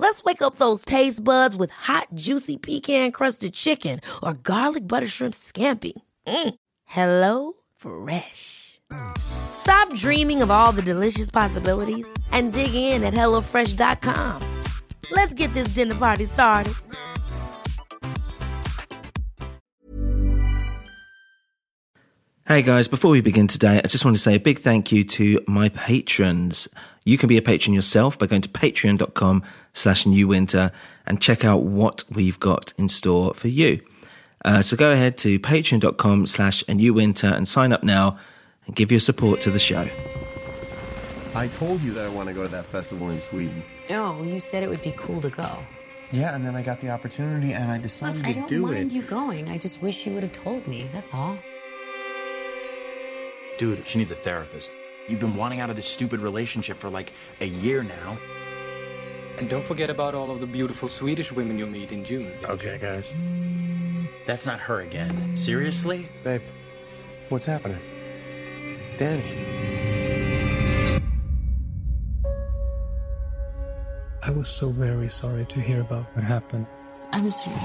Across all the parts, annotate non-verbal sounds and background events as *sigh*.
Let's wake up those taste buds with hot, juicy pecan-crusted chicken or garlic butter shrimp scampi. Mm. Hello Fresh. Stop dreaming of all the delicious possibilities and dig in at HelloFresh.com. Let's get this dinner party started. Hey guys, before we begin today, I just want to say a big thank you to my patrons. You can be a patron yourself by going to patreon.com slash new winter and check out what we've got in store for you. Uh, so go ahead to patreon.com slash a new winter and sign up now and give your support to the show. I told you that I want to go to that festival in Sweden. No, you said it would be cool to go. Yeah, and then I got the opportunity and I decided Look, I to don't do mind it. you going. I just wish you would have told me. That's all. Dude, she needs a therapist. You've been wanting out of this stupid relationship for like a year now. And don't forget about all of the beautiful Swedish women you'll meet in June. Okay, guys. That's not her again. Seriously? Babe, what's happening? Danny. I was so very sorry to hear about what happened. I'm sorry.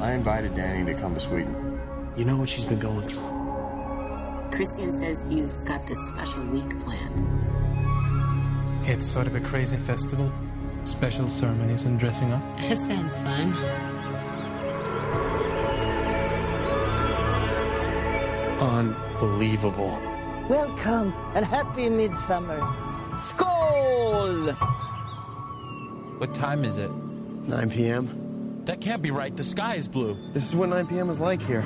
I invited Danny to come to Sweden. You know what she's been going through. Christian says you've got this special week planned. It's sort of a crazy festival. Special ceremonies and dressing up. That sounds fun. Unbelievable. Welcome and happy midsummer. Skål! What time is it? 9 p.m. That can't be right. The sky is blue. This is what 9 p.m. is like here.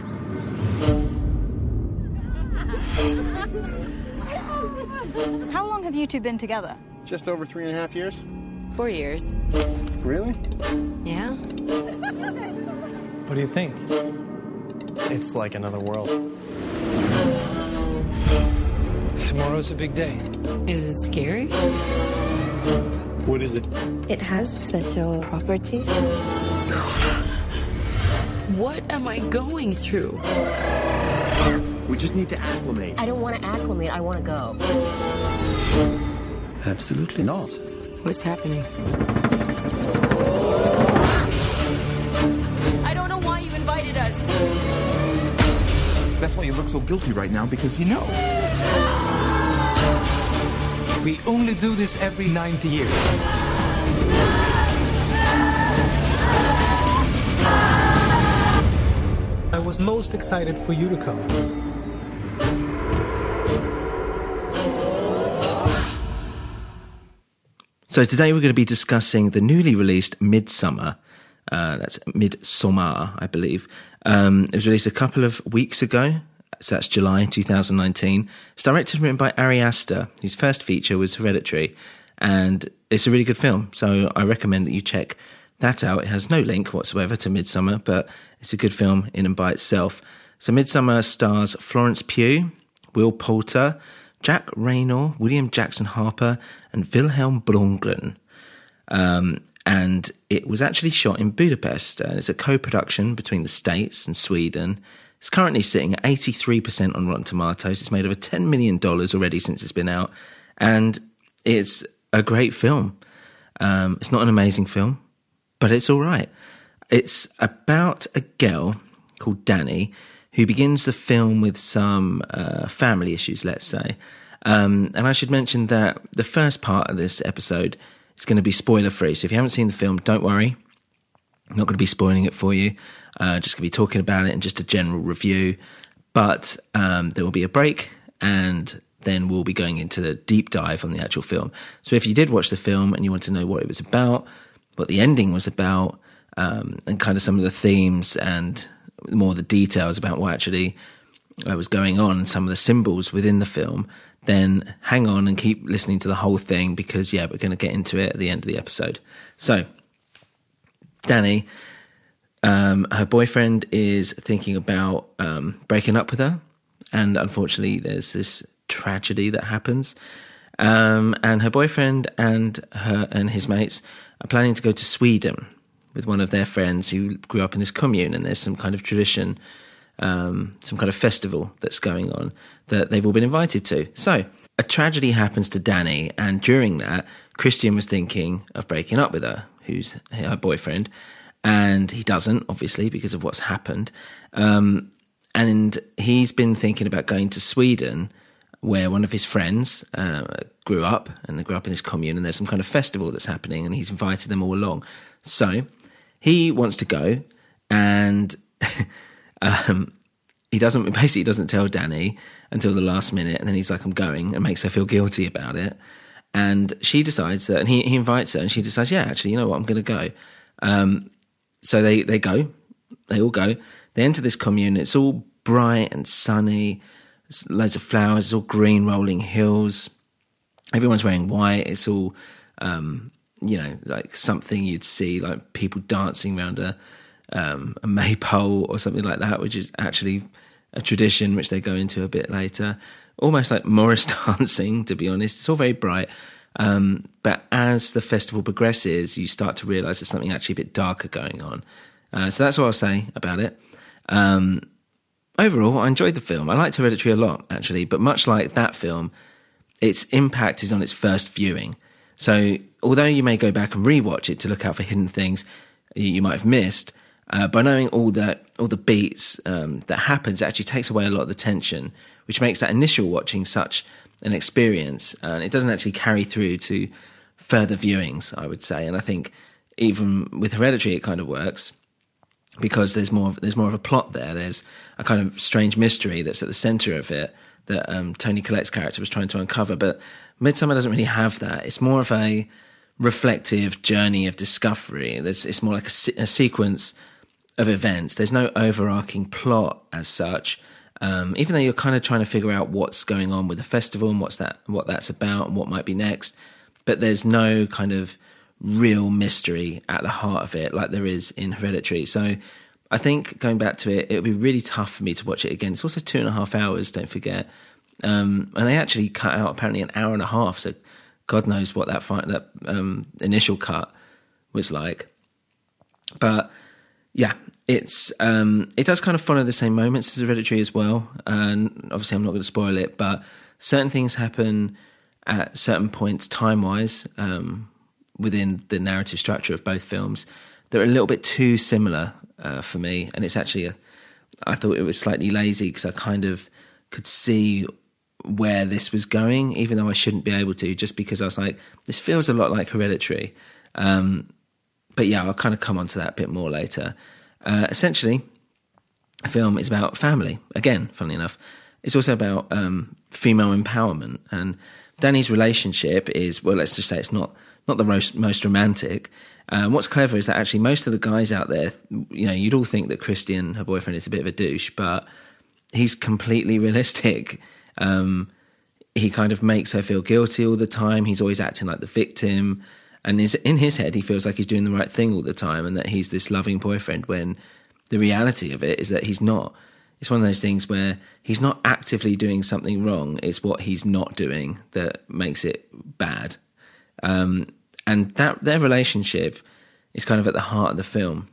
How long have you two been together? Just over three and a half years. Four years. Really? Yeah? What do you think? It's like another world. Tomorrow's a big day. Is it scary? What is it? It has special properties. What am I going through? We just need to acclimate. I don't want to acclimate. I want to go. Absolutely not. What's happening? I don't know why you invited us. That's why you look so guilty right now, because you know. We only do this every 90 years. I was most excited for you to come. So today we're going to be discussing the newly released Midsummer. Uh, that's Midsommar, I believe. Um, it was released a couple of weeks ago. So that's July 2019. It's directed and written by Ari Aster, whose first feature was Hereditary. And it's a really good film. So I recommend that you check that out. It has no link whatsoever to Midsummer, but it's a good film in and by itself. So Midsummer stars Florence Pugh, Will Poulter, Jack Reynor, William Jackson Harper, and Wilhelm Blomgren. Um, and it was actually shot in Budapest. Uh, it's a co-production between the States and Sweden. It's currently sitting at 83% on Rotten Tomatoes. It's made over $10 million already since it's been out. And it's a great film. Um, it's not an amazing film, but it's all right. It's about a girl called Danny who begins the film with some uh, family issues, let's say. Um, and I should mention that the first part of this episode is going to be spoiler free. So if you haven't seen the film, don't worry. I'm not going to be spoiling it for you. Uh, just going to be talking about it and just a general review. But um, there will be a break, and then we'll be going into the deep dive on the actual film. So if you did watch the film and you want to know what it was about, what the ending was about, um, and kind of some of the themes and more the details about what actually uh, was going on, some of the symbols within the film, then hang on and keep listening to the whole thing because, yeah, we're going to get into it at the end of the episode. So, Danny, um, her boyfriend is thinking about um, breaking up with her. And unfortunately, there's this tragedy that happens. Um, and her boyfriend and her and his mates are planning to go to Sweden with one of their friends who grew up in this commune. And there's some kind of tradition, um, some kind of festival that's going on that they've all been invited to. So a tragedy happens to Danny. And during that, Christian was thinking of breaking up with her, who's her boyfriend and he doesn't, obviously, because of what's happened. Um, and he's been thinking about going to Sweden, where one of his friends uh, grew up, and they grew up in this commune, and there's some kind of festival that's happening, and he's invited them all along. So he wants to go, and *laughs* um, he doesn't *laughs* basically doesn't tell Danny until the last minute, and then he's like, "I'm going," and makes her feel guilty about it. And she decides that, and he, he invites her, and she decides, "Yeah, actually, you know what? I'm going to go." Um, so they, they go, they all go. They enter this commune. It's all bright and sunny. There's loads of flowers. It's all green, rolling hills. Everyone's wearing white. It's all, um, you know, like something you'd see, like people dancing around a, um, a maypole or something like that, which is actually a tradition which they go into a bit later. Almost like Morris *laughs* dancing, to be honest. It's all very bright. Um, but as the festival progresses, you start to realize there's something actually a bit darker going on. Uh, so that's what I'll say about it. Um, overall, I enjoyed the film. I liked Hereditary a lot, actually, but much like that film, its impact is on its first viewing. So although you may go back and rewatch it to look out for hidden things you might have missed, uh, by knowing all that all the beats um, that happens, it actually takes away a lot of the tension, which makes that initial watching such an experience, and it doesn't actually carry through to further viewings. I would say, and I think even with Hereditary, it kind of works because there's more of, there's more of a plot there. There's a kind of strange mystery that's at the center of it that um, Toni Collette's character was trying to uncover. But Midsummer doesn't really have that. It's more of a reflective journey of discovery. There's, it's more like a, a sequence of events. There's no overarching plot as such. Um, even though you're kind of trying to figure out what's going on with the festival and what's that, what that's about and what might be next, but there's no kind of real mystery at the heart of it like there is in Hereditary. So I think going back to it, it would be really tough for me to watch it again. It's also two and a half hours, don't forget. Um, and they actually cut out apparently an hour and a half. So God knows what that that um, initial cut was like. But yeah, it's um, it does kind of follow the same moments as Hereditary as well. And obviously, I'm not going to spoil it, but certain things happen at certain points time wise um, within the narrative structure of both films They're a little bit too similar uh, for me. And it's actually a, I thought it was slightly lazy because I kind of could see where this was going, even though I shouldn't be able to, just because I was like, this feels a lot like Hereditary. Um, but yeah, I'll kind of come on to that a bit more later. Uh, essentially, the film is about family. Again, funnily enough, it's also about um, female empowerment. And Danny's relationship is well, let's just say it's not not the most, most romantic. Um, what's clever is that actually most of the guys out there, you know, you'd all think that Christian, her boyfriend, is a bit of a douche, but he's completely realistic. Um, he kind of makes her feel guilty all the time. He's always acting like the victim and is in his head he feels like he's doing the right thing all the time and that he's this loving boyfriend when the reality of it is that he's not. It's one of those things where he's not actively doing something wrong. It's what he's not doing that makes it bad. Um, and that their relationship is kind of at the heart of the film.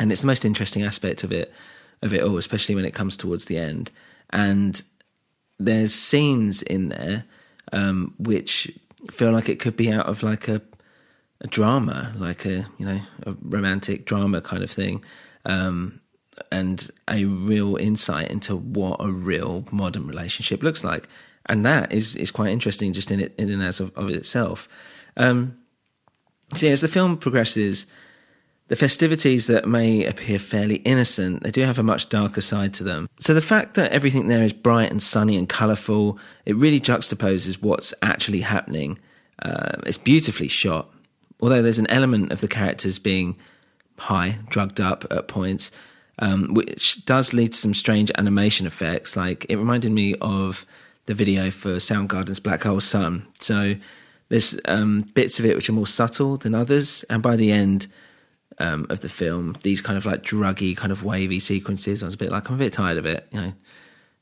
And it's the most interesting aspect of it of it all especially when it comes towards the end. And there's scenes in there um, which feel like it could be out of like a a drama, like a you know a romantic drama kind of thing, um, and a real insight into what a real modern relationship looks like, and that is is quite interesting just in it in and as of, of itself. Um, So yeah, as the film progresses, the festivities that may appear fairly innocent, they do have a much darker side to them. So the fact that everything there is bright and sunny and colourful, it really juxtaposes what's actually happening. Uh, it's beautifully shot. Although there's an element of the characters being high, drugged up at points, um, which does lead to some strange animation effects. Like it reminded me of the video for Soundgarden's Black Hole Sun. So there's um, bits of it which are more subtle than others, and by the end um, of the film, these kind of like druggy, kind of wavy sequences, I was a bit like, I'm a bit tired of it. You know,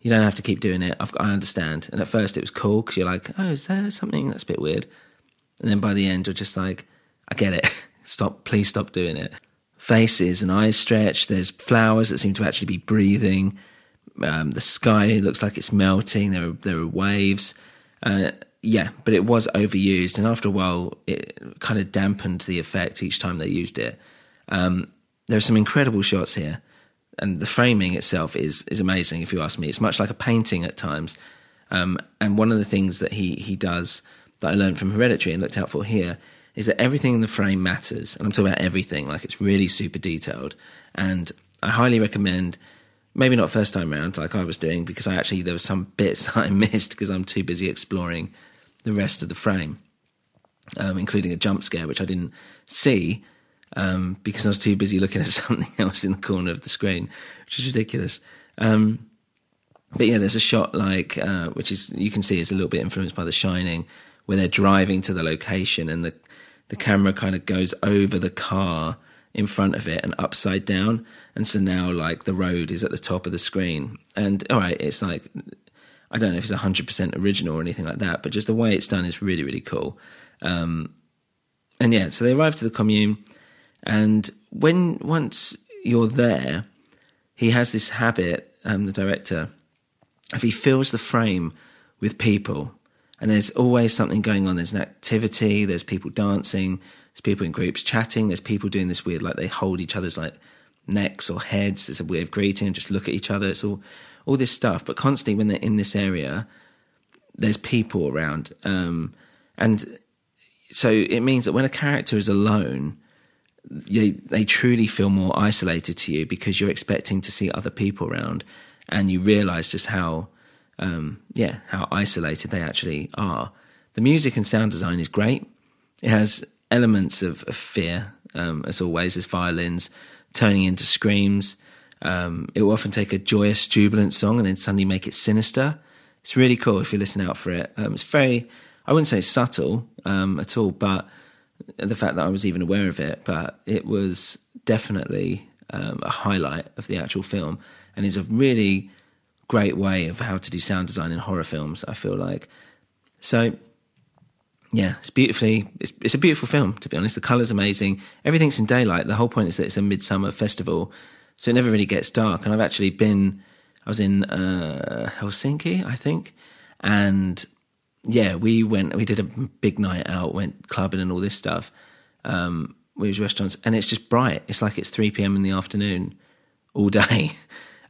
you don't have to keep doing it. I've, I understand. And at first, it was cool because you're like, oh, is there something that's a bit weird? And then by the end, you're just like, I get it. *laughs* stop, please stop doing it. Faces and eyes stretch. There's flowers that seem to actually be breathing. Um, the sky looks like it's melting. There are there are waves. Uh, yeah, but it was overused, and after a while, it kind of dampened the effect each time they used it. Um, there are some incredible shots here, and the framing itself is is amazing. If you ask me, it's much like a painting at times. Um, and one of the things that he he does that I learned from Hereditary and looked out for here is that everything in the frame matters, and I'm talking about everything. Like it's really super detailed, and I highly recommend. Maybe not first time round like I was doing because I actually there were some *laughs* bits that I missed because I'm too busy exploring the rest of the frame, um, including a jump scare which I didn't see um, because I was too busy looking at *laughs* something else in the corner of the screen, which is ridiculous. Um, but yeah, there's a shot like uh, which is you can see is a little bit influenced by The Shining, where they're driving to the location and the the camera kind of goes over the car in front of it and upside down. And so now like the road is at the top of the screen. And all right, it's like, I don't know if it's 100% original or anything like that, but just the way it's done is really, really cool. Um, and yeah, so they arrive to the commune. And when once you're there, he has this habit, um, the director, if he fills the frame with people, and there's always something going on. There's an activity. There's people dancing. There's people in groups chatting. There's people doing this weird, like they hold each other's like necks or heads. There's a way of greeting and just look at each other. It's all all this stuff. But constantly when they're in this area, there's people around, um, and so it means that when a character is alone, they they truly feel more isolated to you because you're expecting to see other people around, and you realise just how um, yeah, how isolated they actually are. The music and sound design is great. It has elements of, of fear, um, as always, There's violins turning into screams. Um, it will often take a joyous, jubilant song and then suddenly make it sinister. It's really cool if you listen out for it. Um, it's very, I wouldn't say subtle um, at all, but the fact that I was even aware of it, but it was definitely um, a highlight of the actual film and is a really great way of how to do sound design in horror films. I feel like so. Yeah, it's beautifully. It's, it's a beautiful film, to be honest. The color's amazing. Everything's in daylight. The whole point is that it's a midsummer festival, so it never really gets dark. And I've actually been. I was in uh, Helsinki, I think, and yeah, we went. We did a big night out, went clubbing and all this stuff. Um, we was restaurants, and it's just bright. It's like it's three p.m. in the afternoon all day. *laughs*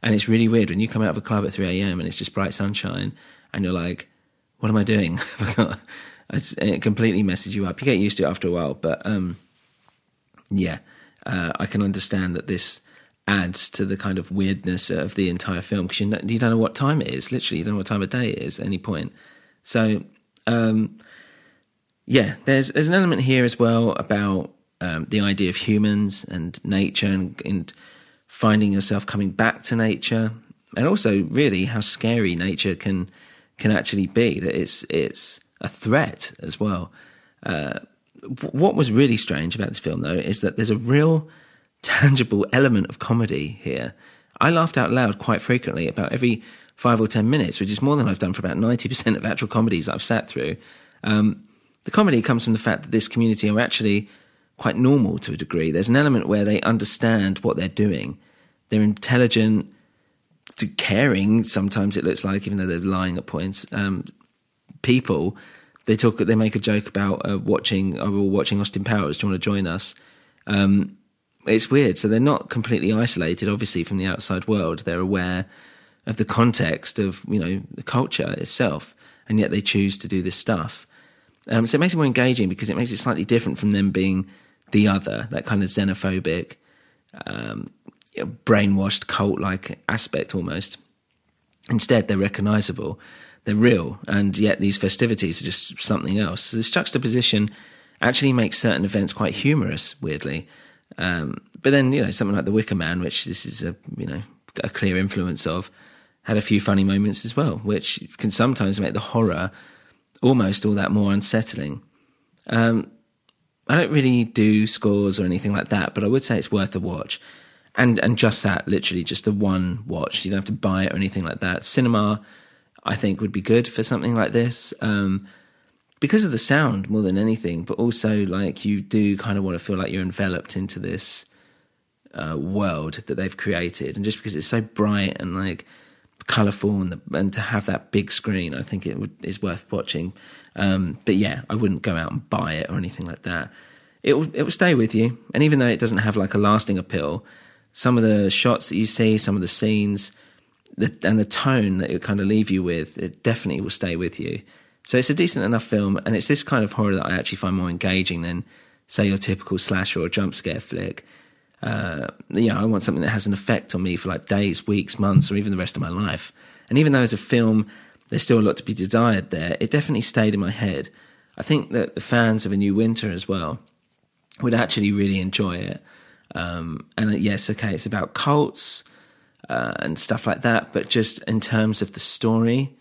And it's really weird when you come out of a club at 3 a.m. and it's just bright sunshine and you're like, what am I doing? *laughs* it completely messes you up. You get used to it after a while, but um, yeah, uh, I can understand that this adds to the kind of weirdness of the entire film because you, you don't know what time it is. Literally, you don't know what time of day it is at any point. So, um, yeah, there's there's an element here as well about um, the idea of humans and nature and, and finding yourself coming back to nature, and also really how scary nature can can actually be. That it's it's a threat as well. Uh, what was really strange about this film, though, is that there's a real tangible element of comedy here. I laughed out loud quite frequently about every five or ten minutes, which is more than I've done for about ninety percent of actual comedies I've sat through. Um, the comedy comes from the fact that this community are actually quite normal to a degree. There's an element where they understand what they're doing. They're intelligent, caring. Sometimes it looks like, even though they're lying at points. Um, people, they talk. They make a joke about uh, watching. Are we all watching Austin Powers? Do you want to join us? Um, it's weird. So they're not completely isolated, obviously, from the outside world. They're aware of the context of you know the culture itself, and yet they choose to do this stuff. Um, so it makes it more engaging because it makes it slightly different from them being the other, that kind of xenophobic, um, you know, brainwashed cult like aspect almost. Instead, they're recognizable, they're real, and yet these festivities are just something else. So this juxtaposition actually makes certain events quite humorous, weirdly. Um, but then, you know, something like The Wicker Man, which this is a, you know, a clear influence of, had a few funny moments as well, which can sometimes make the horror almost all that more unsettling. Um, I don't really do scores or anything like that, but I would say it's worth a watch. And and just that, literally just the one watch. You don't have to buy it or anything like that. Cinema, I think, would be good for something like this. Um, because of the sound more than anything, but also like you do kind of want to feel like you're enveloped into this uh, world that they've created, and just because it's so bright and like colourful and the, and to have that big screen, I think it would, is worth watching. Um, but yeah, I wouldn't go out and buy it or anything like that. It will it will stay with you, and even though it doesn't have like a lasting appeal, some of the shots that you see, some of the scenes, the, and the tone that it kind of leave you with, it definitely will stay with you. So it's a decent enough film, and it's this kind of horror that I actually find more engaging than, say, your typical slasher or jump scare flick. Uh, you know, I want something that has an effect on me for like days, weeks, months, or even the rest of my life. And even though as a film, there's still a lot to be desired there, it definitely stayed in my head. I think that the fans of A New Winter as well would actually really enjoy it. Um, and uh, yes, okay, it's about cults uh, and stuff like that, but just in terms of the story,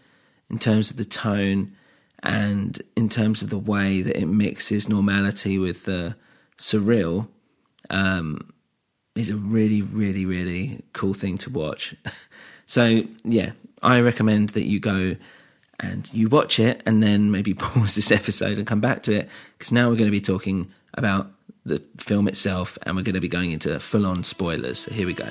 in terms of the tone, and in terms of the way that it mixes normality with the surreal, um, is a really, really, really cool thing to watch. *laughs* so yeah, I recommend that you go and you watch it and then maybe *laughs* pause this episode and come back to it because now we're going to be talking about the film itself and we're going to be going into full on spoilers. So here we go.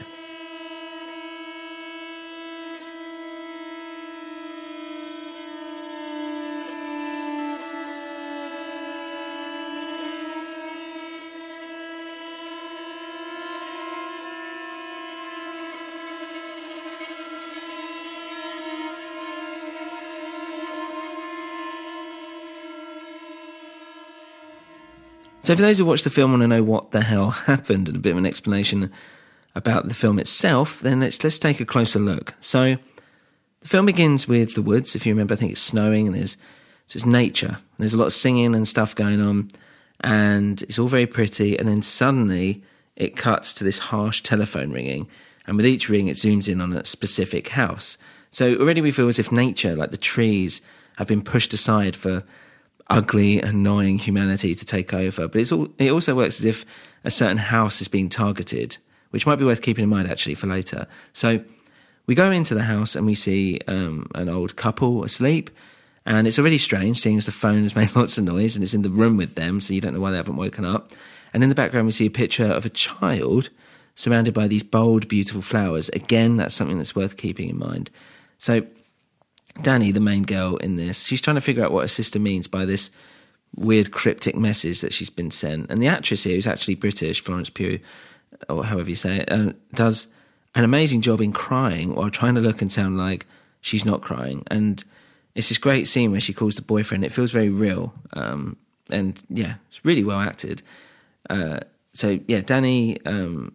So, for those who watch the film want to know what the hell *laughs* happened and a bit of an explanation about the film itself, then let's let's take a closer look. So, the film begins with the woods. If you remember, I think it's snowing and there's so it's nature. And There's a lot of singing and stuff going on, and it's all very pretty. And then suddenly it cuts to this harsh telephone ringing, and with each ring it zooms in on a specific house. So already we feel as if nature, like the trees, have been pushed aside for ugly, annoying humanity to take over. But all, it also works as if a certain house is being targeted, which might be worth keeping in mind actually for later. So we go into the house and we see um, an old couple asleep. And it's already strange, seeing as the phone has made *laughs* lots of noise and it's in the room with them, so you don't know why they haven't woken up. And in the background, we see a picture of a child surrounded by these bold, beautiful flowers. Again, that's something that's worth keeping in mind. So Danny, the main girl in this, she's trying to figure out what her sister means by this weird cryptic message that she's been sent. And the actress here, who's actually British, Florence Pugh, or however you say it, uh, does an amazing job in crying while trying to look and sound like she's not crying. And it's this great scene where she calls the boyfriend. It feels very real. Um, and yeah, it's really well acted. Uh, so yeah, Danny um,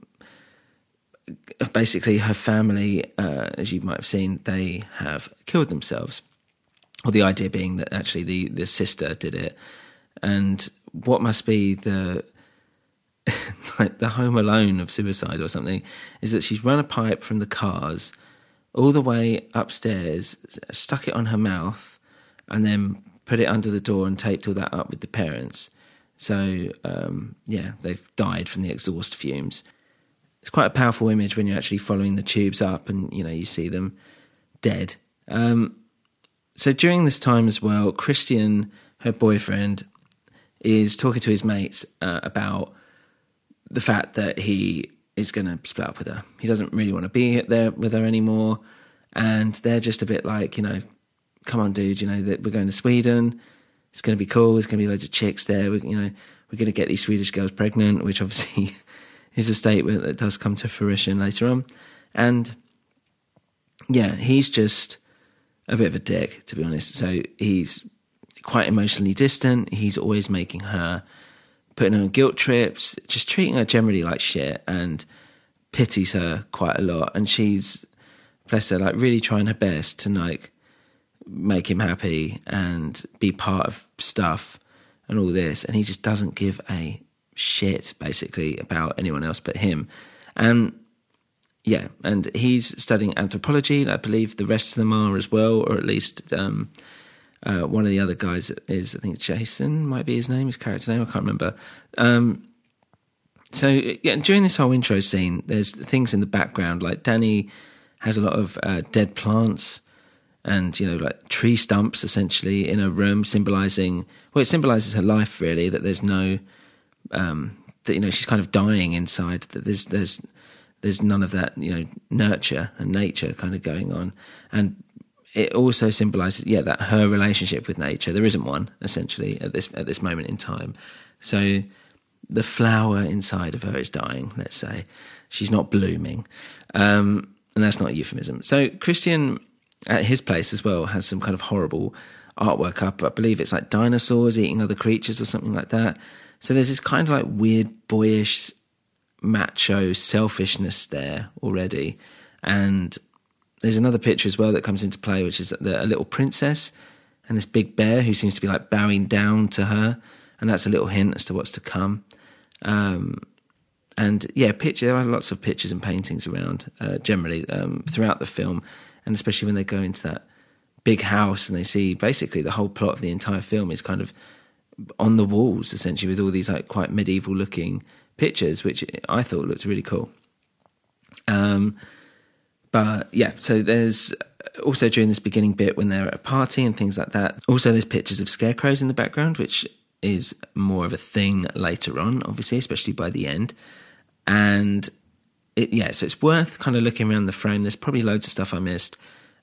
basically her family, uh, as you might have seen, they have killed themselves. Or the idea being that actually the, the sister did it. And what must be the *laughs* like the home alone of suicide or something is that she's run a pipe from the cars all the way upstairs, stuck it on her mouth, and then put it under the door and taped all that up with the parents. So um, yeah, they've died from the exhaust fumes it's quite a powerful image when you're actually following the tubes up and you know you see them dead. Um, so during this time as well, Christian, her boyfriend, is talking to his mates uh, about the fact that he is going to split up with her. He doesn't really want to be there with her anymore, and they're just a bit like, you know, come on, dude, you know that we're going to Sweden. It's going to be cool. There's going to be loads of chicks there. We, you know, we're going to get these Swedish girls pregnant, which obviously *laughs* is a statement that does come to fruition later on. And yeah, he's just a bit of a dick, to be honest. So he's quite emotionally distant. He's always making her, putting her on guilt trips, just treating her generally like shit and pities her quite a lot. And she's, bless her, like really trying her best to like make him happy and be part of stuff and all this. And he just doesn't give a shit basically about anyone else but him. And yeah, and he's studying anthropology. I believe the rest of them are as well, or at least um, uh, one of the other guys is, I think Jason might be his name, his character name. I can't remember. Um, so yeah, during this whole intro scene, there's things in the background like Danny has a lot of uh, dead plants and you know like tree stumps essentially in a room symbolizing well it symbolizes her life really that there's no um that you know she's kind of dying inside that there's there's there's none of that you know nurture and nature kind of going on. And it also symbolizes yeah that her relationship with nature. There isn't one essentially at this at this moment in time. So the flower inside of her is dying let's say. She's not blooming. Um and that's not a euphemism. So christian at his place as well has some kind of horrible artwork up. I believe it's like dinosaurs eating other creatures or something like that. So there's this kind of like weird, boyish, macho selfishness there already. And there's another picture as well that comes into play, which is a little princess and this big bear who seems to be like bowing down to her. And that's a little hint as to what's to come. Um, and yeah, picture, there are lots of pictures and paintings around uh, generally um, throughout the film and especially when they go into that big house and they see basically the whole plot of the entire film is kind of on the walls essentially with all these like quite medieval looking pictures which i thought looked really cool. Um but yeah so there's also during this beginning bit when they're at a party and things like that also there's pictures of scarecrows in the background which is more of a thing later on obviously especially by the end. And it, yeah, so it's worth kind of looking around the frame. There's probably loads of stuff I missed.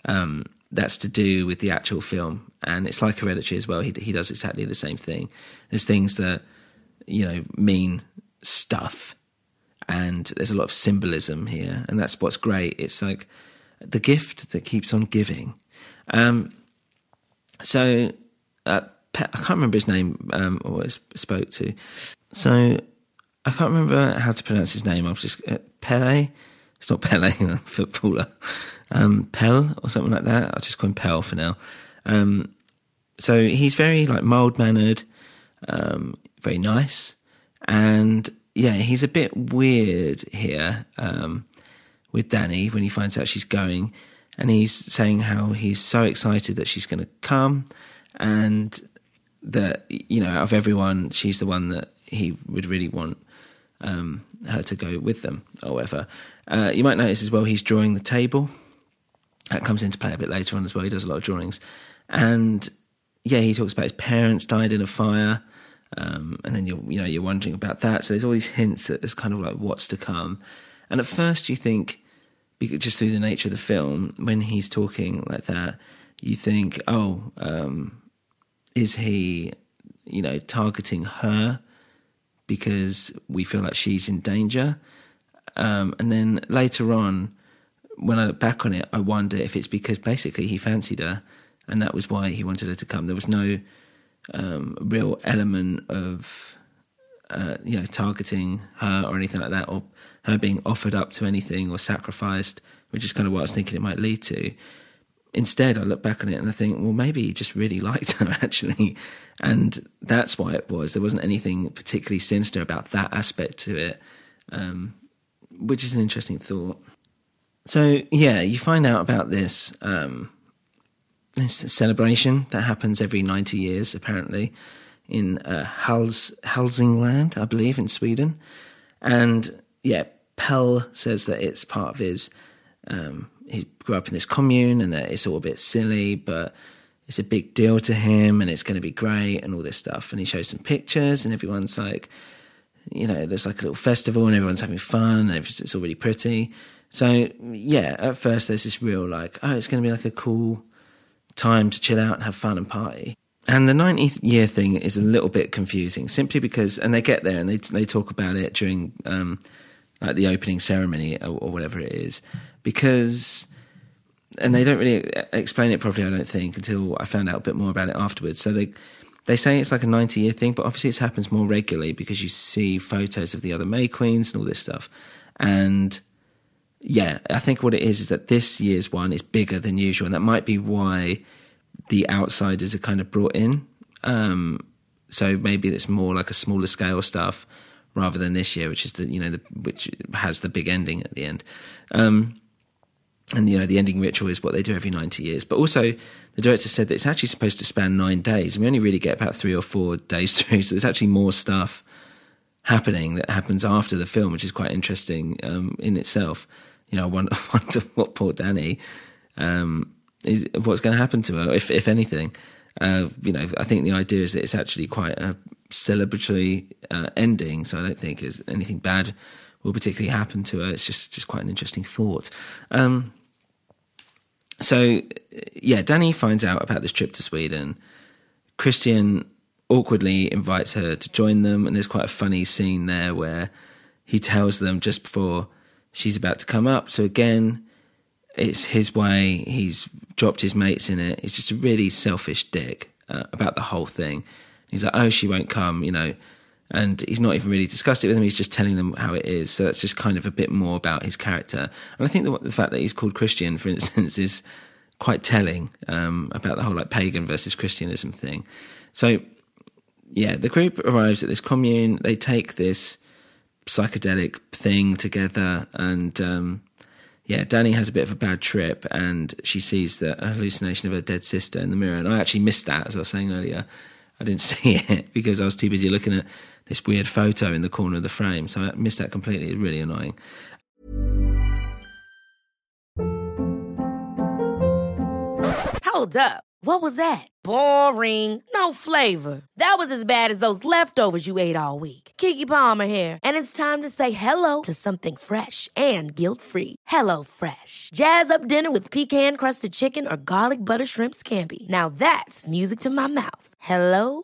Um, that's to do with the actual film, and it's like Hereditary as well. He he does exactly the same thing. There's things that you know mean stuff, and there's a lot of symbolism here, and that's what's great. It's like the gift that keeps on giving. Um, so uh, I can't remember his name um, or I spoke to. So I can't remember how to pronounce his name. I've just uh, Pele. It's not Pele, *laughs* footballer. Um, Pell or something like that. I'll just call him Pell for now. Um, so he's very like mild mannered, um, very nice, and yeah, he's a bit weird here um, with Danny when he finds out she's going, and he's saying how he's so excited that she's going to come, and that you know, of everyone, she's the one that he would really want um, her to go with them or whatever. Uh, you might notice as well he's drawing the table. That comes into play a bit later on as well. He does a lot of drawings, and yeah, he talks about his parents died in a fire, um, and then you're you know you're wondering about that. So there's all these hints that there's kind of like what's to come, and at first you think just through the nature of the film when he's talking like that, you think, oh, um, is he you know targeting her? because we feel like she's in danger. Um, and then later on, when I look back on it, I wonder if it's because basically he fancied her and that was why he wanted her to come. There was no um, real element of, uh, you know, targeting her or anything like that, or her being offered up to anything or sacrificed, which is kind of what I was thinking it might lead to. Instead, I look back on it and I think, well, maybe he just really *laughs* liked her actually, and that's why it was. There wasn't anything particularly sinister about that aspect to it, um, which is an interesting thought. So yeah, you find out about this um, this celebration that happens every ninety years, apparently, in uh, Hals Hälsingland, I believe, in Sweden, and yeah, Pell says that it's part of his. Um, he grew up in this commune, and that it's all a bit silly, but it's a big deal to him and it's going to be great and all this stuff. And he shows some pictures and everyone's like, you know, there's like a little festival and everyone's having fun and it's all really pretty. So yeah, at first there's this real like, oh, it's going to be like a cool time to chill out and have fun and party. And the 90th year thing is a little bit confusing simply because, and they get there and they, they talk about it during, um, like the opening ceremony or, or whatever it is, because and they don't really explain it properly. I don't think until I found out a bit more about it afterwards. So they they say it's like a ninety year thing, but obviously it happens more regularly because you see photos of the other May Queens and all this stuff. And yeah, I think what it is is that this year's one is bigger than usual, and that might be why the outsiders are kind of brought in. Um, so maybe it's more like a smaller scale stuff rather than this year, which is the you know the, which has the big ending at the end. Um, and you know the ending ritual is what they do every 90 years but also the director said that it's actually supposed to span nine days and we only really get about three or four days *laughs* through so there's actually more stuff happening that happens after the film which is quite interesting um, in itself you know i wonder, *laughs* wonder what poor danny um, is, what's going to happen to her if, if anything uh, you know i think the idea is that it's actually quite a celebratory uh, ending so i don't think anything bad will particularly happen to her. It's just just quite an interesting thought. Um, so yeah, Danny finds out about this trip to Sweden. Christian awkwardly invites her to join them, and there's quite a funny scene there where he tells them just before she's about to come up. So again, it's his way. He's dropped his mates in it. He's just a really selfish dick uh, about the whole thing. He's like, "Oh, she won't come," you know and he's not even really discussed it with them. He's just telling them how it is. So that's just kind of a bit more about his character. And I think the, the fact that he's called Christian, for instance, is quite telling um, about the whole like pagan versus Christianism thing. So yeah, the group arrives at this commune. They take this psychedelic thing together, and um, yeah, Danny has a bit of a bad trip, and she sees the hallucination of her dead sister in the mirror. And I actually missed that, as I was saying earlier. I didn't *laughs* see it because I was too busy looking at this weird photo in the corner of the frame. So I missed that completely. It's really annoying. Hold up. What was that? Boring. No flavor. That was as bad as those leftovers you ate all week. Keke Palmer here, and it's time to say hello to something fresh and guilt-free. Hello Fresh. Jazz up dinner with pecan-crusted chicken or garlic butter shrimp scampi. Now that's music to my mouth. Hello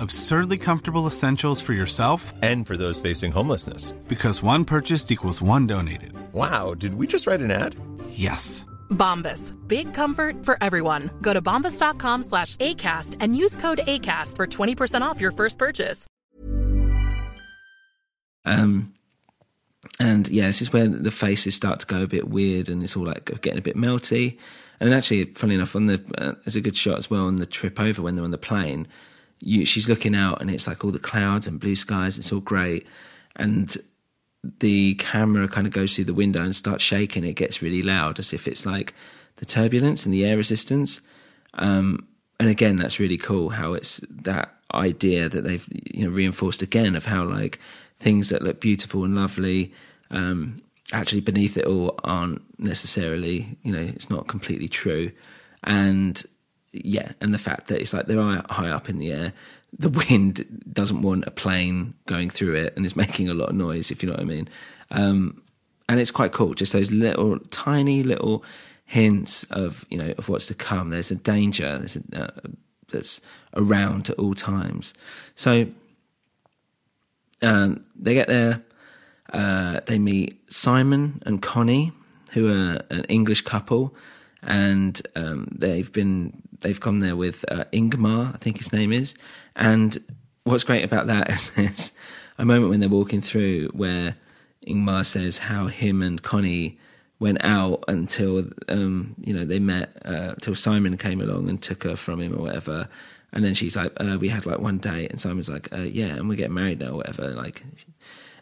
Absurdly comfortable essentials for yourself and for those facing homelessness. Because one purchased equals one donated. Wow, did we just write an ad? Yes. Bombas. Big comfort for everyone. Go to bombas.com slash ACAST and use code ACAST for 20% off your first purchase. Um, and yeah, this is where the faces start to go a bit weird and it's all like getting a bit melty. And actually, funny enough, on the uh, there's a good shot as well on the trip over when they're on the plane you, she's looking out and it's like all the clouds and blue skies. It's all great. And the camera kind of goes through the window and starts shaking. It gets really loud as if it's like the turbulence and the air resistance. Um, and again, that's really cool how it's that idea that they've you know reinforced again of how like things that look beautiful and lovely um, actually beneath it all aren't necessarily you know it's not completely true and yeah, and the fact that it's like they're high up in the air. The wind doesn't want a plane going through it and is *laughs* making a lot of noise, if you know what I mean. Um, and it's quite cool, just those little, tiny little hints of you know of what's to come. There's a danger there's a, uh, that's around at all times. So um, they get there. Uh, they meet Simon and Connie, who are an English couple, and um, they've been they've come there with uh, Ingmar, I think his name is. And what's great about that *laughs* is there's a moment when they're walking through where Ingmar says how him and Connie went out until um, you know they met uh, till Simon came along and took her from him or whatever. And then she's like, uh, "We had like one date," and Simon's like, uh, "Yeah, and we're getting married now, or whatever." Like,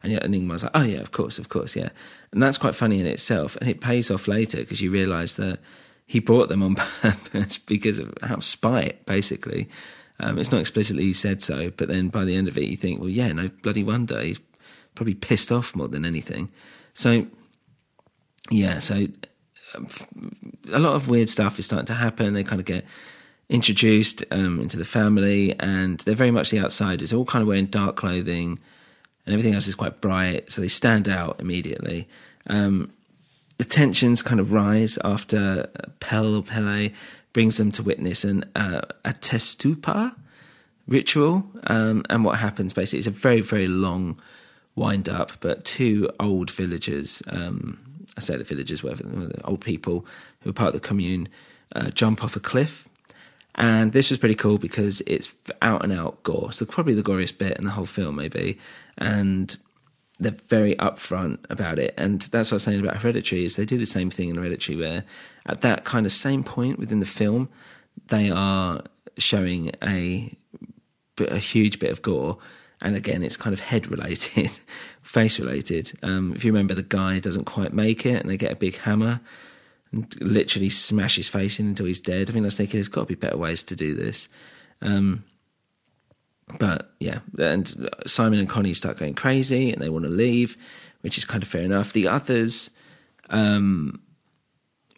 and yeah, and Ingmar's like, "Oh yeah, of course, of course, yeah." And that's quite funny in itself, and it pays off later because you realise that he brought them on *laughs* purpose because of how spite, basically. Um, it's not explicitly said so, but then by the end of it, you think, well, yeah, no bloody wonder. He's probably pissed off more than anything. So, yeah, so um, a lot of weird stuff is starting to happen. They kind of get introduced um, into the family, and they're very much the outsiders. All kind of wearing dark clothing, and everything else is quite bright, so they stand out immediately. Um, the tensions kind of rise after Pel Pele brings them to witness an uh, ättestupa ritual, um, and what happens basically is a very very long wind up, but two old villagers, um, I say the villagers, the old people who are part of the commune, uh, jump off a cliff. And this was pretty cool because it's out and out gore. So probably the goriest bit in the whole film, maybe. And they're very upfront about it. And that's what I was saying about Hereditary is they do the same thing in Hereditary where at that kind of same point within the film, they are showing a a huge bit of gore. And again, it's kind of head related, *laughs* face related. Um, if you remember, the guy doesn't quite make it, and they get a big hammer and literally smash his face in until he's dead. I mean, I was thinking there's got to be better ways to do this. Um, but yeah, and Simon and Connie start going crazy, and they want to leave, which is kind of fair enough. The others um,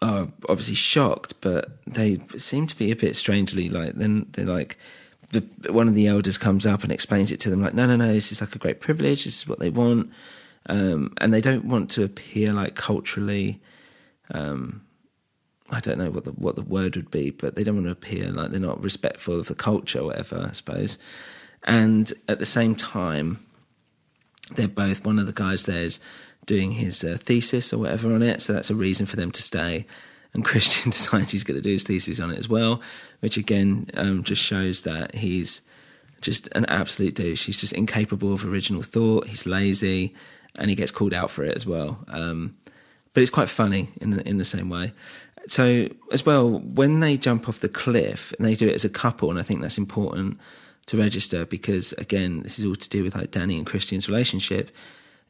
are obviously shocked, but they seem to be a bit strangely like. Then they're like, the, one of the elders comes up and explains it to them, like, no, no, no, this is like a great privilege. This is what they want, um, and they don't want to appear like culturally. Um, I don't know what the what the word would be, but they don't want to appear like they're not respectful of the culture, or whatever. I suppose. And at the same time, they're both one of the guys there's doing his uh, thesis or whatever on it, so that's a reason for them to stay. And *laughs* Christian decides he's going to do his thesis on it as well, which again um, just shows that he's just an absolute douche. He's just incapable of original thought. He's lazy, and he gets called out for it as well. Um, but it's quite funny in the, in the same way. So as well, when they jump off the cliff and they do it as a couple, and I think that's important to register because again, this is all to do with like Danny and Christian's relationship.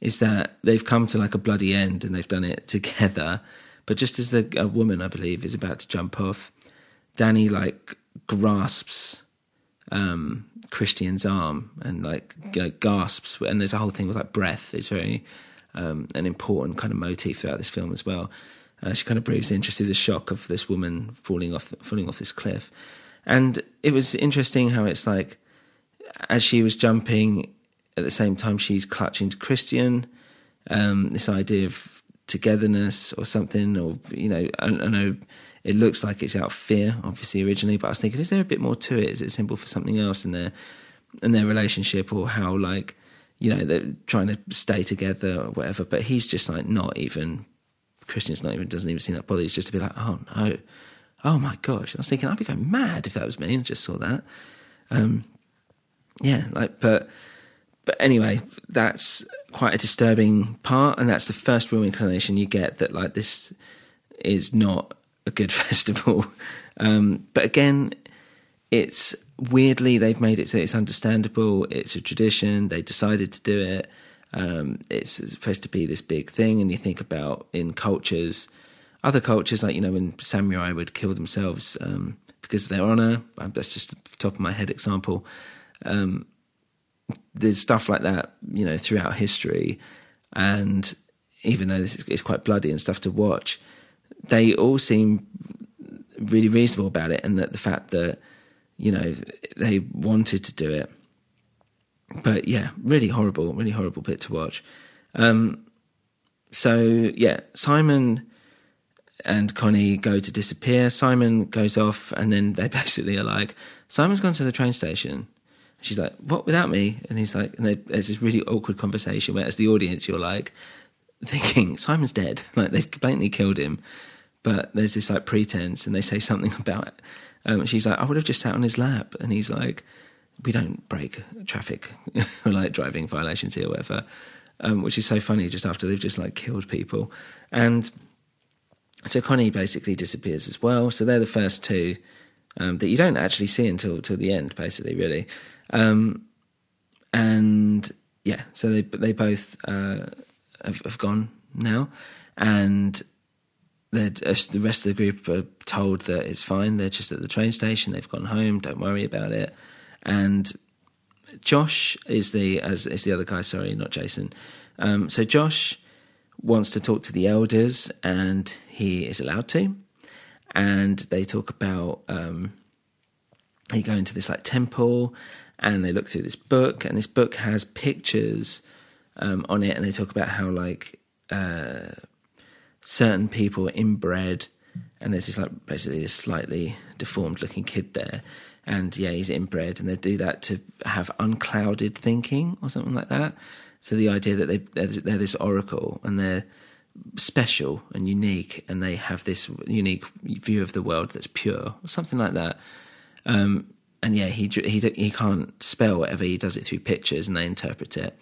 Is that they've come to like a bloody end and they've done it *laughs* together. But just as the a woman, I believe, is about to jump off, Danny like grasps um, Christian's arm and like you know, gasps. And there's a whole thing with like breath. It's very um, an important kind of motif throughout this film as well. Uh, she kind of breathes in just through the shock of this woman falling off falling off this cliff, and it was interesting how it's like as she was jumping, at the same time she's clutching to Christian. Um, this idea of togetherness or something, or you know, I, I, know it looks like it's out of fear, obviously originally, but I was thinking, is there a bit more to it? Is it simple for something else in their in their relationship, or how like you know they're trying to stay together or whatever? But he's just like not even Christian's not even doesn't even seem that bothered. He's just to be like, oh no, oh my gosh. I was thinking I'd be going mad if that was me and just saw that. Um, yeah, like, but but anyway, that's quite a disturbing part, and that's the first real inclination you get that like this is not a good *laughs* festival. Um, but again, it's weirdly they've made it so it's understandable. It's a tradition. They decided to do it. Um, it's supposed to be this big thing, and you think about in cultures, other cultures like you know when samurai would kill themselves um, because of their honor. That's just top of my head example. Um, there's stuff like that, you know, throughout history, and even though this it's quite bloody and stuff to watch, they all seem really reasonable about it, and that the fact that you know they wanted to do it but yeah, really horrible, really horrible bit to watch. Um, so yeah, Simon and Connie go to disappear. Simon goes off, and then they *laughs* basically are like, Simon's gone to the train station. She's like, "What without me?" And he's like, and there's this really awkward conversation where, as the audience, you're like thinking Simon's dead, *laughs* like they've blatantly killed him, but there's this like pretense, and they say something *laughs* about it. Um, she's like, "I would have just sat on his lap," and he's like, we don't break traffic *laughs* like driving violations here, or whatever. Um, which is so funny. Just after they've just like killed people, and so Connie basically disappears as well. So they're the first two um, that you don't actually see until till the end, basically, really. Um, and yeah, so they they both uh, have, have gone now, and uh, the rest of the group are told that it's fine. They're just at the train station. They've gone home. Don't worry about it. And Josh is the as is the other guy. Sorry, not Jason. Um, so Josh wants to talk to the elders, and he is allowed to. And they talk about um, they go into this like temple, and they look through this book, and this book has pictures um, on it, and they talk about how like uh, certain people are inbred, and there's this like basically this slightly deformed looking kid there, and yeah, he's inbred, and they do that to have unclouded thinking or something like that. So the idea that they they're, they're this oracle and they're special and unique, and they have this unique view of the world that's pure, or something like that. Um, and yeah, he he he can't spell whatever he does it through pictures, and they interpret it.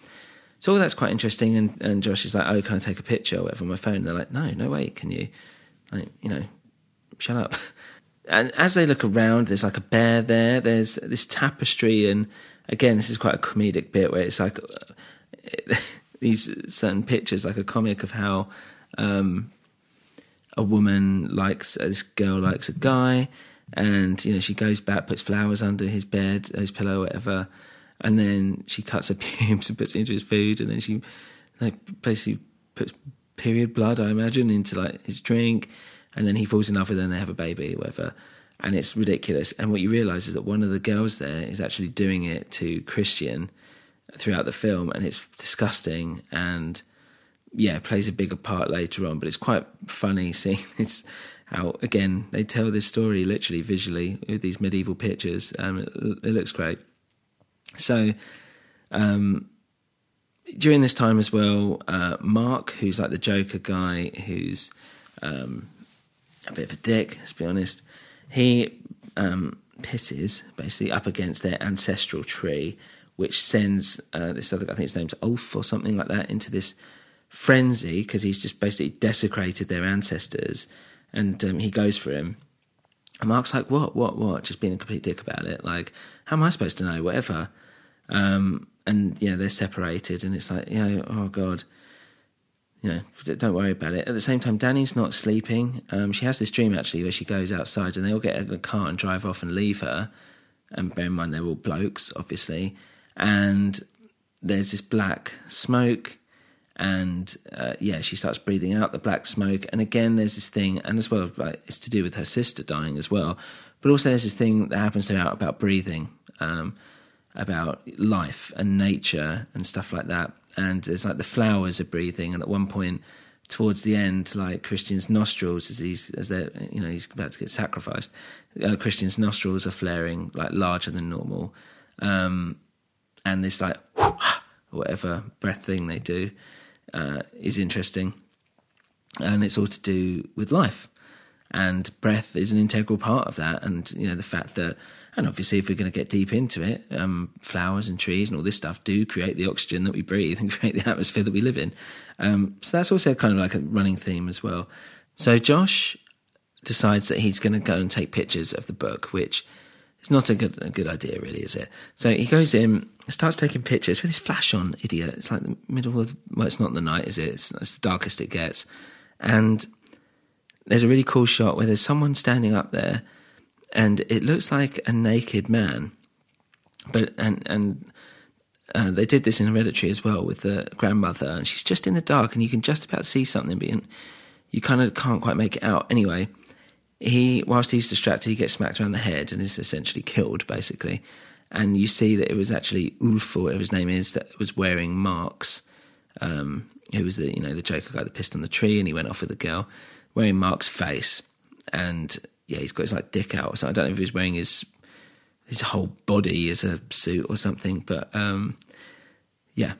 So all that's quite interesting. And, and Josh is like, "Oh, can I take a picture or whatever on my phone?" And they're like, "No, no way, can you? Like, you know, shut up." *laughs* And as they look around, there's like a bear there. There's this tapestry, and again, this is quite a comedic bit where it's like *laughs* these certain pictures, like a comic of how um, a woman likes this girl likes a guy, and you know she goes back, puts flowers under his bed, his pillow, whatever, and then she cuts her *laughs* pubes and puts it into his food, and then she like basically puts period blood, I imagine, into like his drink, and then he falls in love with her, and they have a baby, whatever. And it's ridiculous. And what you realise is that one of the girls there is actually doing it to Christian throughout the film, and it's disgusting. And yeah, plays a bigger part later on, but it's quite funny *laughs* seeing this. How again they tell this story literally visually with these medieval pictures. Um, it, it looks great. So, um, during this time as well, uh, Mark, who's like the Joker guy, who's um, a bit of a dick, let's be honest, he um, pisses basically up against their ancestral tree, which sends uh, this other guy, I think his name's Ulf or something like that, into this frenzy because he's just basically desecrated their ancestors. And um, he goes for him. And Mark's like, what, what, what? Just being a complete dick about it. Like, how am I supposed to know? Whatever. Um, and, you know, they're separated. And it's like, you know, oh, God. You know, don't worry about it. At the same time, Danny's not sleeping. Um, she has this dream, actually, where she goes outside and they all get in the car and drive off and leave her. And bear in mind, they're all blokes, obviously. And there's this black smoke and uh, yeah, she starts breathing out the black smoke. And again, there's this thing, and as well, like, it's to do with her sister dying as well. But also, there's this thing that happens to her about breathing, um, about life and nature and stuff like that. And there's like the flowers are breathing, and at one point, towards the end, like Christian's nostrils, as he's as they you know he's about to get sacrificed, uh, Christian's nostrils are flaring like larger than normal, um, and this like *laughs* whatever breath thing they do uh, is interesting, and it's all to do with life. And breath is an integral part of that, and you know the fact that, and obviously, if we're going to get deep into it, um, flowers and trees and all this stuff do create the oxygen that we breathe and *laughs* create the atmosphere that we live in. Um, so that's also kind of like a running theme as well. So Josh decides that he's going to go and take pictures of the book, which is not a good a good idea, really, is it? So he goes in, starts taking pictures with his flash on, idiot. It's like the middle of well, it's not the night, is it? It's, it's the darkest it gets, and there's a really cool shot where there's someone standing up there, and it looks like a naked man, but and and. Uh, they did this in Hereditary as well with the grandmother, and she's just in the dark, and you can just about see something, but you kind of can't quite make it out. Anyway, he, whilst he's distracted, he gets smacked around the head and is essentially killed, basically. And you see that it was actually Ulf, or whatever his name is, that was wearing Mark's, um, who was the, you know, the Joker guy that pissed on the tree and he went off with the girl, wearing Mark's face. And yeah, he's got his like dick out. So I don't know if he was wearing his, his whole body as a suit or something, but, um, yeah,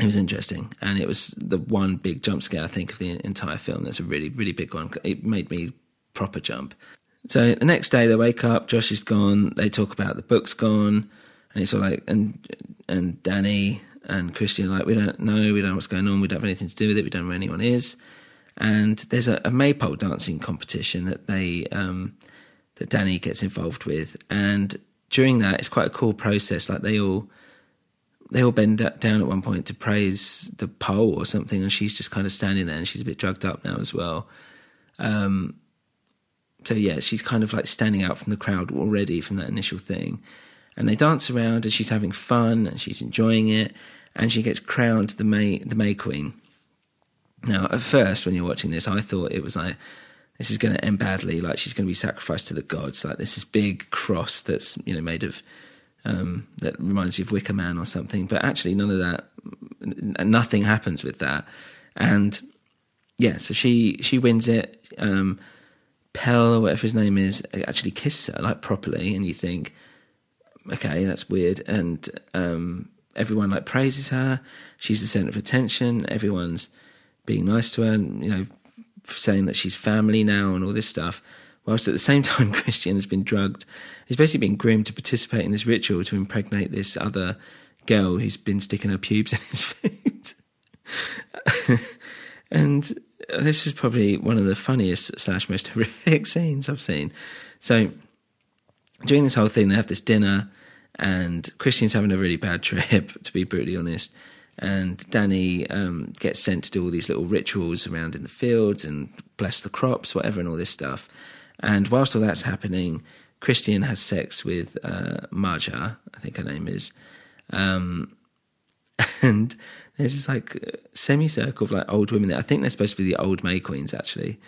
it was interesting, and it was the one big jump scare I think of the entire film. That's a really, really big one. It made me proper jump. So the next day they wake up, Josh is gone. They talk about the book's gone, and it's all like, and and Danny and Christian are like, we don't know, we don't know what's going on, we don't have anything to do with it, we don't know where anyone is. And there's a, a maypole dancing competition that they um, that Danny gets involved with, and during that, it's quite a cool process. Like they all they all bend down at one point to praise the pole or something, and she's just kind of standing there, and she's a bit drugged up now as well. Um, so yeah, she's kind of like standing out from the crowd already from that initial thing, and they dance around, and she's having fun, and she's enjoying it, and she gets crowned the May the May Queen. Now, at first, when you're watching this, I thought it was like this is going to end badly, like she's going to be sacrificed to the gods, like this is big cross that's you know made of um, that reminds you of Wicker Man or something. But actually, none of that, nothing happens with that. And yeah, so she she wins it. Um, Pell or whatever his name is actually kisses her like properly, and you think, okay, that's weird. And um, everyone like praises her. She's the center of attention. Everyone's being nice to her, and you know, saying that she's family now and all this stuff. Whilst at the same *laughs* time, Christian has been drugged. He's basically been groomed to participate in this ritual to impregnate this other girl who's been sticking her pubes *laughs* in his food. *laughs* and this is probably one of the funniest slash most horrific scenes I've seen. So during this whole thing, they have this dinner, and Christian's having a really bad trip, to be brutally honest. And Danny um, gets sent to do all these little rituals around in the fields and bless the crops, whatever, and all this stuff. And whilst all that's happening, Christian has sex with uh, Marja, I think her name is. Um, *laughs* and there's this like semicircle of like old women there. I think they're supposed to be the old May Queens actually.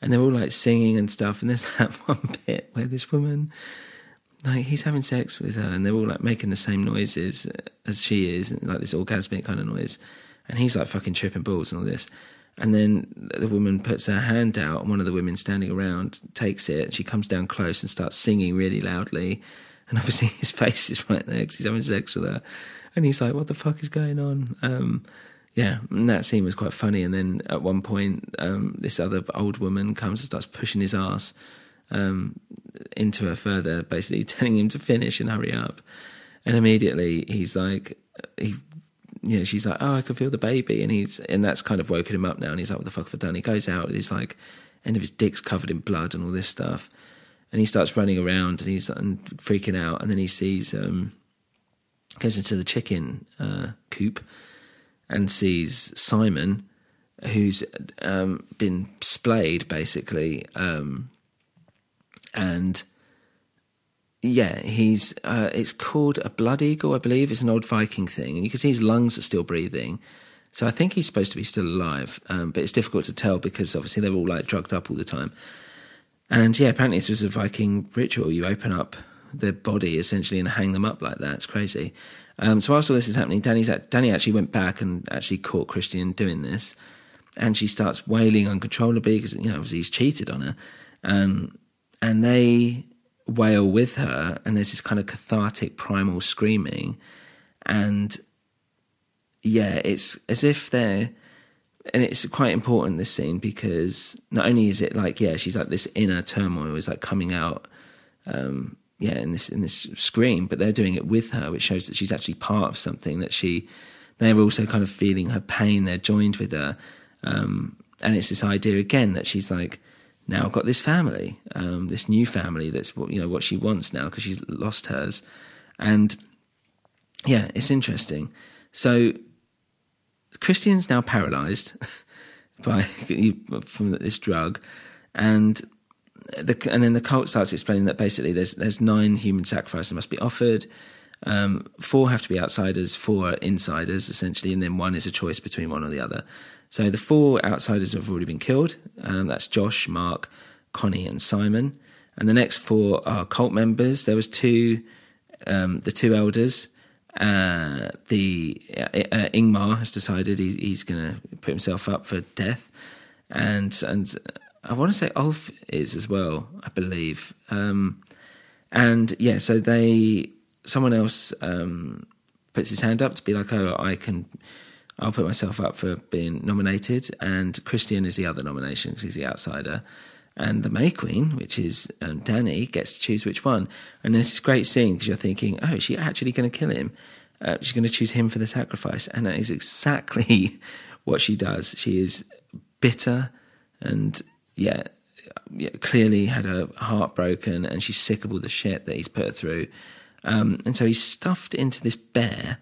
And they're all like singing and stuff. And there's *laughs* that one bit where this woman, like he's having sex with her and they're all like making the same noises as she is, like this orgasmic kind of noise. And he's like fucking tripping balls and all this. And then the woman puts her hand out, and one of the women standing around takes it. She comes down close and starts singing really loudly. And *laughs* obviously, his face is right there because he's having sex with her. And he's like, What the fuck is going on? Um, yeah, and that scene was quite funny. And then at one point, um, this other old woman comes and starts pushing his ass um, into her further, basically *laughs* telling him to finish and hurry up. And immediately he's like, he you know, she's like, "Oh, I can feel the baby," and he's and that's kind of woken him up now. And he's like, "What the fuck have I done?" He goes out, and he's like, end of his dick's covered in blood and all this stuff, and he starts running around and he's and freaking out, and then he sees um, goes into the chicken uh, coop and sees Simon, who's um, been splayed basically, um, and yeah, he's uh, it's called a blood eagle, I believe. It's an old Viking thing, and you can see his lungs are still breathing. So I think he's supposed to be still alive, um, but it's difficult to tell because obviously they're all like drugged up all the time. And yeah, apparently this was a Viking ritual. You open up their body essentially and hang them up like that. It's crazy. Um, so whilst all this is happening, Danny's at, Danny actually went back and actually caught Christian doing this, and she starts wailing uncontrollably because you know obviously he's cheated on her, um, and they wail with her, and there's this kind of cathartic primal screaming, and yeah, it's as if they're, and it's quite important this scene because not only is it like yeah, she's like this inner turmoil is like coming out, um, yeah, in this in this scream, but they're doing it with her, which shows that she's actually part of something that she, they're also kind of feeling her pain, they're joined with her, um, and it's this idea again that she's like now got this family, um, this new family. That's what you know what she wants now because she's lost hers, and yeah, it's interesting. So Christian's now paralysed *laughs* by from this drug, and the, and then the cult starts explaining that basically there's there's nine human sacrifices that must be offered. Um, four have to be outsiders, four are insiders, essentially, and then one is a choice between one or the other. So the four outsiders have already been killed. Um, that's Josh, Mark, Connie, and Simon. And the next four are cult members. There was two, um, the two elders. Uh, the uh, uh, Ingmar has decided he, he's going to put himself up for death, and and I want to say Ulf is as well, I believe. Um, and yeah, so they someone else um, puts his hand up to be like, oh, I can, I'll put myself up for being nominated, and Christian is the other nomination because he's the outsider. And the May Queen, which is um, Danny, gets to choose which one. And this great scene because you're thinking, oh, is she actually going to kill him? Uh, she's going to choose him for the sacrifice. And that is exactly *laughs* what she does. She is bitter and, yeah, yeah, clearly had her heart broken and she's sick of all the shit that he's put her through. Um, and so he's stuffed into this bear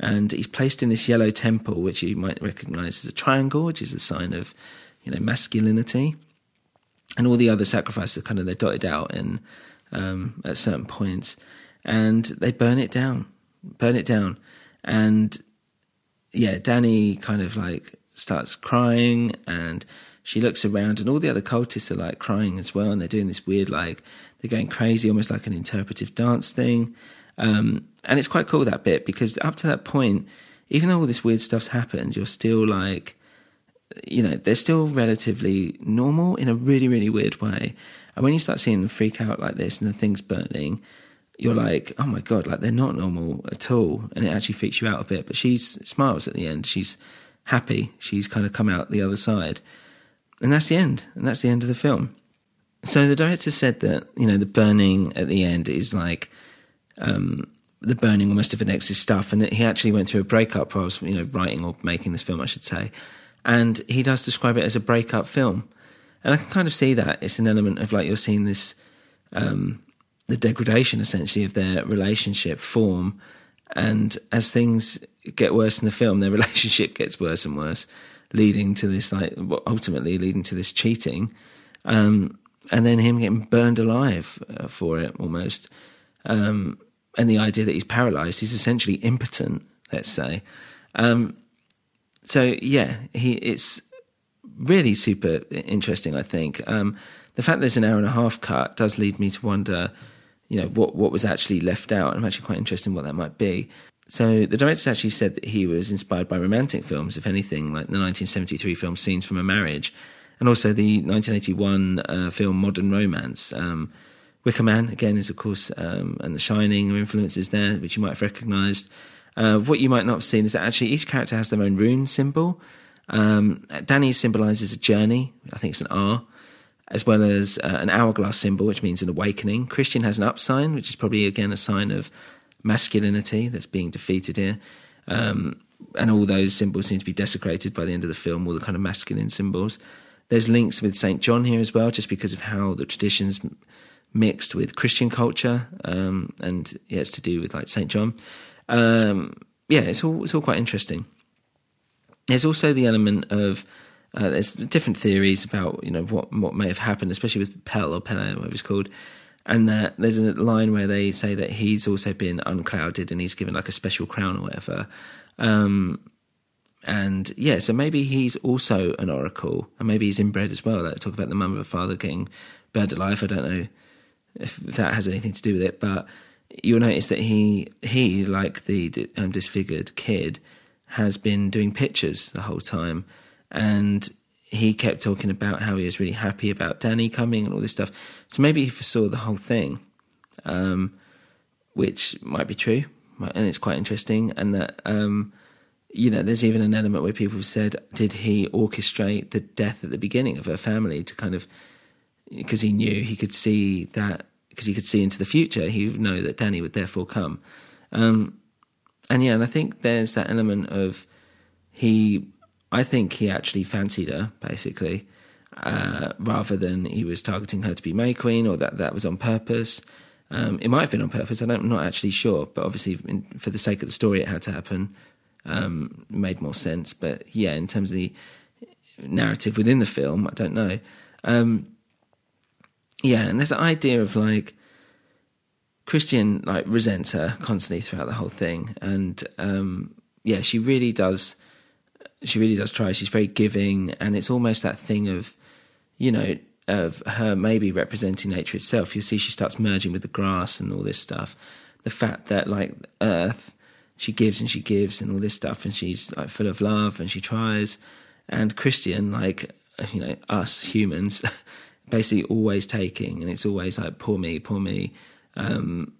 and he's placed in this yellow temple, which you might recognize as a triangle, which is a sign of, you know, masculinity. And all the other sacrifices are kind of they're dotted out in um, at certain points, and they burn it down, burn it down, and yeah, Danny kind of like starts crying, and she looks around, and all the other cultists are like crying as well, and they're doing this weird like they're going crazy, almost like an interpretive dance thing. Um, and it's quite cool that bit because up to that point, even though all this weird stuff's happened, you're still like, you know, they're still relatively normal in a really, really weird way. And when you start seeing them freak out like this and the thing's burning, you're like, oh my God, like they're not normal at all. And it actually freaks you out a bit. But she smiles at the end. She's happy. She's kind of come out the other side. And that's the end. And that's the end of the film. So the director said that, you know, the burning at the end is like, um, the burning almost of Annex's stuff. And he actually went through a breakup whilst, you know, writing or making this film, I should say. And he does describe it as a breakup film. And I can kind of see that. It's an element of like you're seeing this, um, the degradation essentially of their relationship form. And as things get worse in the film, their *laughs* relationship gets worse and worse, leading to this, like, ultimately leading to this cheating. Um, and then him getting burned alive uh, for it almost. Um, and the idea that he's paralyzed, he's essentially impotent, let's say. Um, so yeah, he it's really super interesting. I think um, the fact there's an hour and a half cut does lead me to wonder, you know, what what was actually left out. I'm actually quite interested in what that might be. So the director actually said that he was inspired by romantic films, if anything, like the 1973 film Scenes from a Marriage, and also the 1981 uh, film Modern Romance. Um, Wicker Man, again, is of course, um, and The Shining are influences there, which you might have recognised. Uh, what you might not have seen is that actually each character has their own rune symbol. Um, Danny symbolises a journey, I think it's an R, as well as uh, an hourglass symbol, which means an awakening. Christian has an up sign, which is probably again a sign of masculinity that's being defeated here. Um, and all those symbols seem to be desecrated by the end of the film, all the kind of masculine symbols. There's links with St. John here as well, just because of how the traditions mixed with Christian culture, um, and yeah, it's to do with like Saint John. Um, yeah, it's all it's all quite interesting. There's also the element of uh, there's different theories about you know what what may have happened, especially with Pell or Pele, whatever it's called, and that there's a line where they say that he's also been unclouded and he's given like a special crown or whatever. Um, and yeah, so maybe he's also an oracle, and maybe he's inbred as well. That talk about the mother a father getting burned alive. I don't know if that has anything to do with it. But you'll notice that he he like the um, disfigured kid has been doing pictures the whole time, and he kept talking about how he was really happy about Danny coming and all this stuff. So maybe he foresaw the whole thing, um, which might be true, and it's quite interesting. And that um, you know, there's even an element where people have said, did he orchestrate the death at the beginning of her family to kind of because he knew he could see that because he could see into the future, he would know that Danny would therefore come. Um, and yeah, and I think there's that element of he. I think he actually fancied her basically, uh, rather than he was targeting her to be May Queen or that that was on purpose. Um, it might have been on purpose. I am not actually sure, but obviously, in, for the sake of the story, it had to happen. Um, made more sense, but yeah, in terms of the narrative within the film, I don't know. Um, yeah, and there's an idea of like Christian like resents her constantly throughout the whole thing, and um, yeah, she really does. She really does try. She's very giving, and it's almost that thing of, you know, of her maybe representing nature itself. You see, she starts merging with the grass and all this stuff. The fact that like Earth, she gives and she gives and all this stuff, and she's like full of love and she tries. And Christian, like you know, us humans. *laughs* basically always taking, and it's always like poor me, poor me. Um,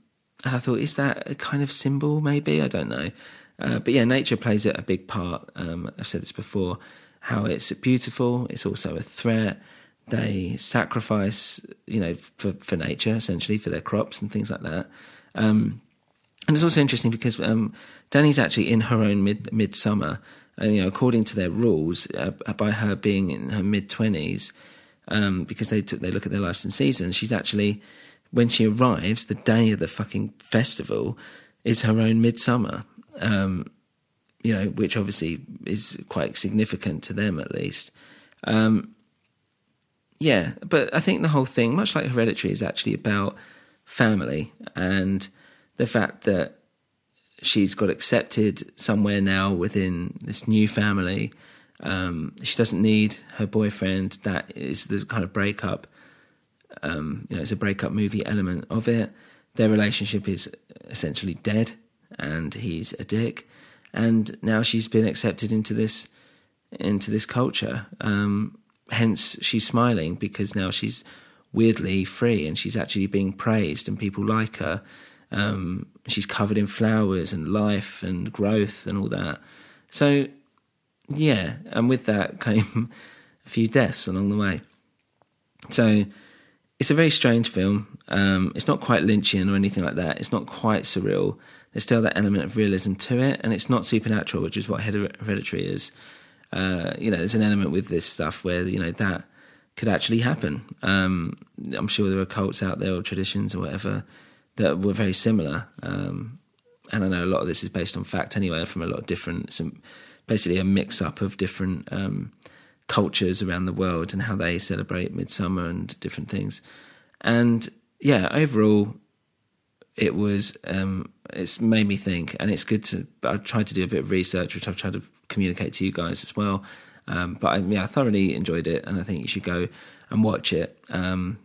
and I thought, is that a kind of symbol? Maybe I don't know. Uh, but yeah, nature plays a big part. Um, I've said this before. How it's beautiful. It's also a threat. They sacrifice, you know, for for nature essentially for their crops and things like that. Um, and it's also interesting because um, Danny's actually in her own mid midsummer, and you know, according to their rules, uh, by her being in her mid twenties, um, because they took they look at their lives in seasons. She's actually when she arrives, the day of the fucking festival is her own midsummer. Um, you know, which obviously is quite significant to them at least. Um, yeah, but I think the whole thing, much like Hereditary, is actually about family and the fact that she's got accepted somewhere now within this new family. Um, she doesn't need her boyfriend. That is the kind of breakup. Um, you know, it's a breakup movie element of it. Their relationship is essentially dead, and he's a dick. And now she's been accepted into this into this culture. Um, hence, she's smiling because now she's weirdly free, and she's actually being praised, and people like her. Um, she's covered in flowers and life and growth and all that. So, yeah, and with that came *laughs* a few deaths along the way. So, it's a very strange film. Um, it's not quite Lynchian or anything like that. It's not quite surreal. There's still that element of realism to it, and it's not supernatural, which is what Hereditary is. Uh, you know, there's an element with this stuff where you know that could actually happen. Um, I'm sure there are cults out there or traditions or whatever that were very similar. Um, and I know a lot of this is based on fact anyway, from a lot of different, some, basically a mix up of different um, cultures around the world and how they celebrate midsummer and different things. And yeah, overall, it was um, it's made me think, and it's good to. I've tried to do a bit of research, which I've tried to communicate to you guys as well. Um, but I, yeah, I thoroughly enjoyed it, and I think you should go and watch it um,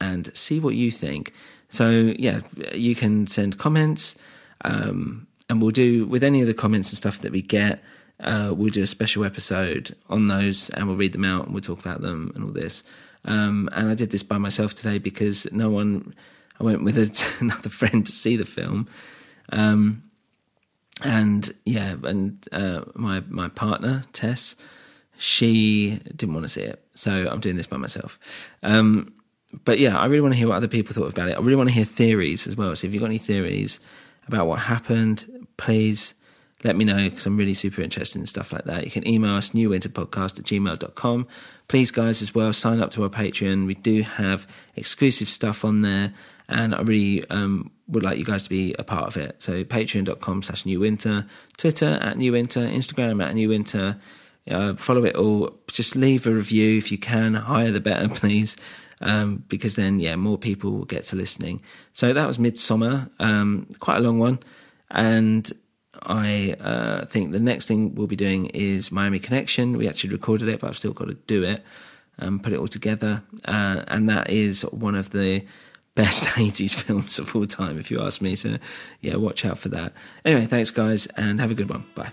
and see what you think. So yeah, you can send comments, um, and we'll do with any of the comments and stuff that we get. Uh, we'll do a special episode on those, and we'll read them out, and we'll talk about them and all this. Um, and I did this by myself today because no one. I went with a, *laughs* another friend to see the film, um, and yeah, and uh, my my partner Tess, she didn't want to see it, so I'm doing this by myself. Um, but yeah, I really want to hear what other people thought about it. I really want to hear theories as well. So if you've got any theories about what happened, please let me know because I'm really super interested in stuff like that. You can email us newwinterpodcast at gmail.com. Please, guys, as well, sign up to our Patreon. We do have exclusive stuff on there, and I really um, would like you guys to be a part of it. So patreon.com slash newwinter, Twitter at newwinter, Instagram at newwinter. Uh, follow it all. Just leave a review if you can. Higher the better, *laughs* please um, because then, yeah, more people will get to listening. So that was Midsommar, um, quite a long one. And I uh, think the next thing we'll be doing is Miami Connection. We actually recorded it, but I've still got to do it and put it all together. Uh, and that is one of the *laughs* best *laughs* 80s films of all time, if you ask me. So, yeah, watch out for that. Anyway, thanks, guys, and have a good one. Bye.